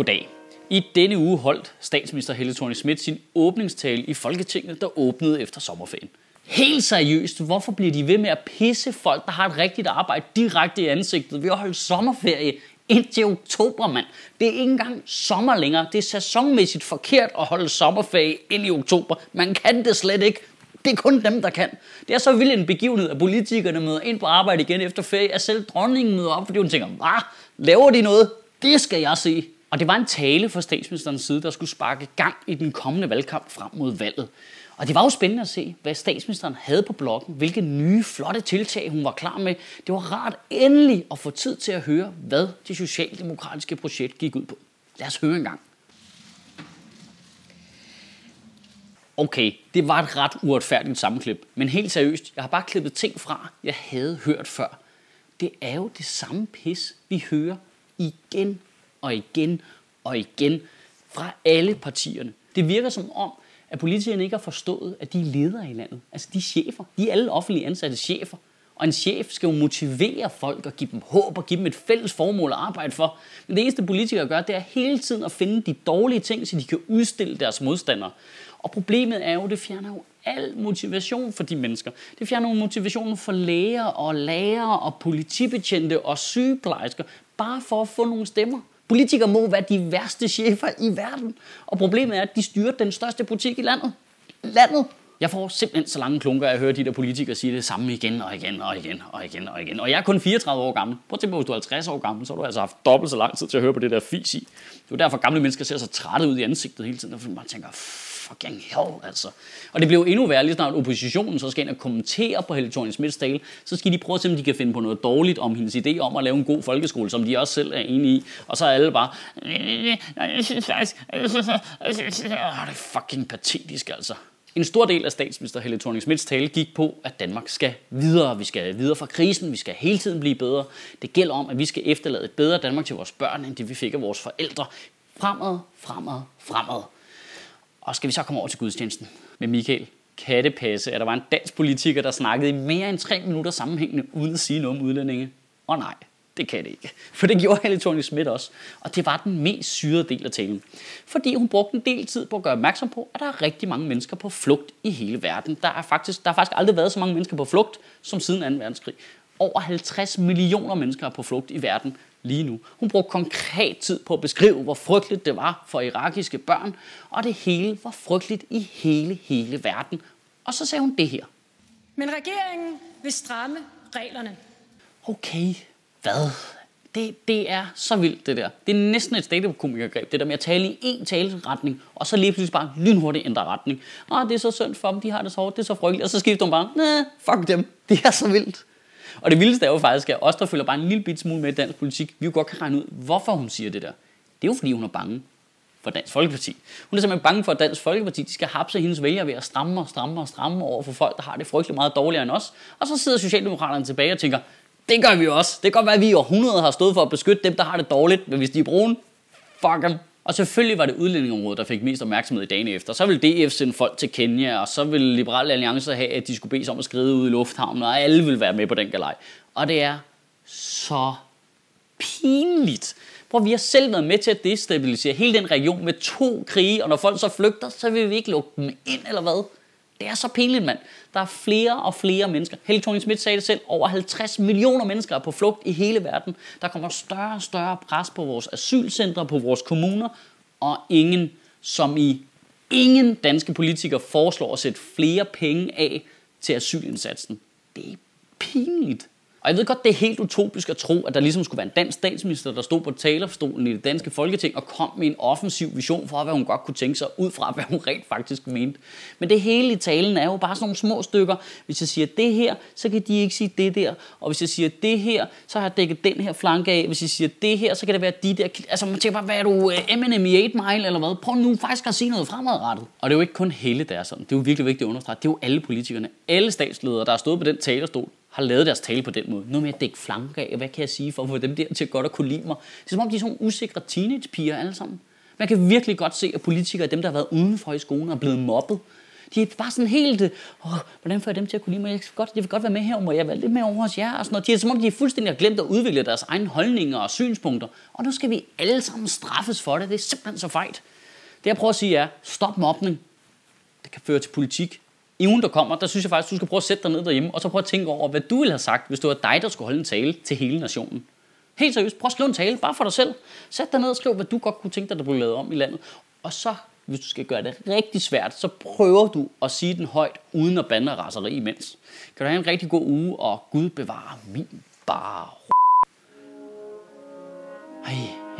Goddag. I denne uge holdt statsminister Helle thorning Schmidt sin åbningstale i Folketinget, der åbnede efter sommerferien. Helt seriøst, hvorfor bliver de ved med at pisse folk, der har et rigtigt arbejde direkte i ansigtet ved at holde sommerferie indtil oktober, mand? Det er ikke engang sommer længere. Det er sæsonmæssigt forkert at holde sommerferie ind i oktober. Man kan det slet ikke. Det er kun dem, der kan. Det er så vild en begivenhed, at politikerne møder ind på arbejde igen efter ferie, at selv dronningen møder op, fordi hun tænker, hvad? Laver de noget? Det skal jeg se. Og det var en tale fra statsministerens side, der skulle sparke gang i den kommende valgkamp frem mod valget. Og det var jo spændende at se, hvad statsministeren havde på blokken, hvilke nye, flotte tiltag hun var klar med. Det var rart endelig at få tid til at høre, hvad det socialdemokratiske projekt gik ud på. Lad os høre en gang. Okay, det var et ret uretfærdigt sammenklip, men helt seriøst, jeg har bare klippet ting fra, jeg havde hørt før. Det er jo det samme pis, vi hører igen og igen og igen fra alle partierne. Det virker som om, at politikerne ikke har forstået, at de er ledere i landet. Altså de er chefer. De er alle offentlige ansatte chefer. Og en chef skal jo motivere folk og give dem håb og give dem et fælles formål at arbejde for. Men det eneste politikere gør, det er hele tiden at finde de dårlige ting, så de kan udstille deres modstandere. Og problemet er jo, det fjerner jo al motivation for de mennesker. Det fjerner jo motivationen for læger og lærere og politibetjente og sygeplejersker, bare for at få nogle stemmer. Politikere må være de værste chefer i verden. Og problemet er, at de styrer den største butik i landet. Landet. Jeg får simpelthen så lange klunker at jeg hører de der politikere sige det samme igen og igen og igen og igen og igen. Og jeg er kun 34 år gammel. Prøv at tænke på, hvis du er 50 år gammel, så har du altså haft dobbelt så lang tid til at høre på det der fis i. Det er derfor, gamle mennesker ser så trætte ud i ansigtet hele tiden, og man bare tænker, fucking hell, altså. Og det blev endnu værre, lige snart oppositionen så skal ind og kommentere på Helle thorning Smiths tale, så skal de prøve at se, om de kan finde på noget dårligt om hendes idé om at lave en god folkeskole, som de også selv er enige i. Og så er alle bare, jeg synes faktisk, det er fucking patetisk, altså. En stor del af statsminister Helle thorning Smiths tale gik på, at Danmark skal videre. Vi skal videre fra krisen. Vi skal hele tiden blive bedre. Det gælder om, at vi skal efterlade et bedre Danmark til vores børn, end det vi fik af vores forældre. Fremad, fremad, fremad. Og skal vi så komme over til gudstjenesten med Michael Kattepasse, at der var en dansk politiker, der snakkede i mere end tre minutter sammenhængende, uden at sige noget om udlændinge. Og nej, det kan det ikke. For det gjorde Helle thorning Schmidt også. Og det var den mest syrede del af talen. Fordi hun brugte en del tid på at gøre opmærksom på, at der er rigtig mange mennesker på flugt i hele verden. Der, er faktisk, der har faktisk aldrig været så mange mennesker på flugt, som siden 2. verdenskrig. Over 50 millioner mennesker er på flugt i verden lige nu. Hun brugte konkret tid på at beskrive, hvor frygteligt det var for irakiske børn, og det hele var frygteligt i hele, hele verden. Og så sagde hun det her. Men regeringen vil stramme reglerne. Okay, hvad? Det, det er så vildt, det der. Det er næsten et stand komikergreb det der med at tale i én taleretning, og så lige pludselig bare lynhurtigt ændre retning. Og det er så synd for dem, de har det så hårdt, det er så frygteligt. Og så skifter de bare, nej, fuck dem. Det er så vildt. Og det vildeste er jo faktisk, at os, der følger bare en lille bit smule med i dansk politik, vi jo godt kan regne ud, hvorfor hun siger det der. Det er jo fordi, hun er bange for Dansk Folkeparti. Hun er simpelthen bange for, at Dansk Folkeparti de skal hapse hendes vælgere ved at stramme og stramme og stramme over for folk, der har det frygteligt meget dårligere end os. Og så sidder Socialdemokraterne tilbage og tænker, det gør vi også. Det kan godt være, at vi i århundreder har stået for at beskytte dem, der har det dårligt, men hvis de er brune, fuck dem. Og selvfølgelig var det udlændingområdet, der fik mest opmærksomhed i dagene efter. Så ville DF sende folk til Kenya, og så ville Liberale Alliance have, at de skulle bede om at skride ud i lufthavnen, og alle ville være med på den galej. Og det er så pinligt. Prøv, vi har selv været med til at destabilisere hele den region med to krige, og når folk så flygter, så vil vi ikke lukke dem ind, eller hvad? Det er så pinligt, mand. Der er flere og flere mennesker. Helle thorning Schmidt sagde det selv. Over 50 millioner mennesker er på flugt i hele verden. Der kommer større og større pres på vores asylcentre, på vores kommuner, og ingen, som i ingen danske politikere foreslår at sætte flere penge af til asylindsatsen. Det er pinligt. Og jeg ved godt, det er helt utopisk at tro, at der ligesom skulle være en dansk statsminister, der stod på talerstolen i det danske folketing og kom med en offensiv vision for, hvad hun godt kunne tænke sig, ud fra hvad hun rent faktisk mente. Men det hele i talen er jo bare sådan nogle små stykker. Hvis jeg siger det her, så kan de ikke sige det der. Og hvis jeg siger det her, så har jeg dækket den her flanke af. Hvis jeg siger det her, så kan det være de der... Altså man tænker bare, hvad er du, øh, Eminem i 8 Mile eller hvad? Prøv nu faktisk at sige noget fremadrettet. Og det er jo ikke kun hele, der er sådan. Det er jo virkelig vigtigt at understrege. Det er jo alle politikerne, alle statsledere, der har stået på den talerstol, har lavet deres tale på den måde. Noget med at dække flanke af, hvad kan jeg sige for at få dem der til godt at kunne lide mig. Det er som om, de er sådan usikre teenagepiger alle sammen. Man kan virkelig godt se, at politikere er dem, der har været udenfor i skolen og er blevet mobbet. De er bare sådan helt, åh, hvordan får jeg dem til at kunne lide mig? Jeg, skal godt, jeg vil godt være med her, må jeg være lidt med over hos jer? Og sådan noget. De er som om, de er fuldstændig har glemt at udvikle deres egne holdninger og synspunkter. Og nu skal vi alle sammen straffes for det. Det er simpelthen så fejt. Det jeg prøver at sige er, stop mobning. Det kan føre til politik. I ugen, der kommer, der synes jeg faktisk, du skal prøve at sætte dig ned derhjemme, og så prøve at tænke over, hvad du ville have sagt, hvis du var dig, der skulle holde en tale til hele nationen. Helt seriøst, prøv at skrive en tale, bare for dig selv. Sæt dig ned og skriv, hvad du godt kunne tænke dig, der blev lavet om i landet. Og så, hvis du skal gøre det rigtig svært, så prøver du at sige den højt, uden at bande raseri imens. Kan du have en rigtig god uge, og Gud bevare min bare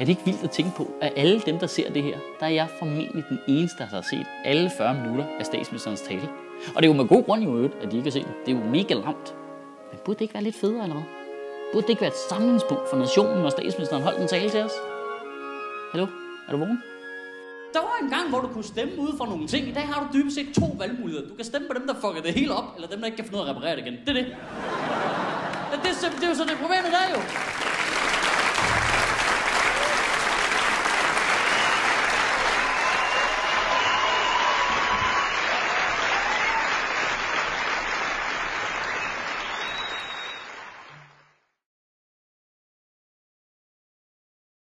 er det ikke vildt at tænke på, at alle dem, der ser det her, der er jeg formentlig den eneste, der har set alle 40 minutter af statsministerens tale. Og det er jo med god grund i øvrigt, at de ikke har set det. Det er jo mega langt. Men burde det ikke være lidt federe eller hvad? Burde det ikke være et samlingspunkt for nationen, når statsministeren holdt en tale til os? Hallo? Er du vågen? Der var en gang, hvor du kunne stemme ud for nogle ting. I dag har du dybest set to valgmuligheder. Du kan stemme på dem, der fucker det hele op, eller dem, der ikke kan finde ud af at reparere det igen. Det er det. Det, det, det er jo så det problemet der jo.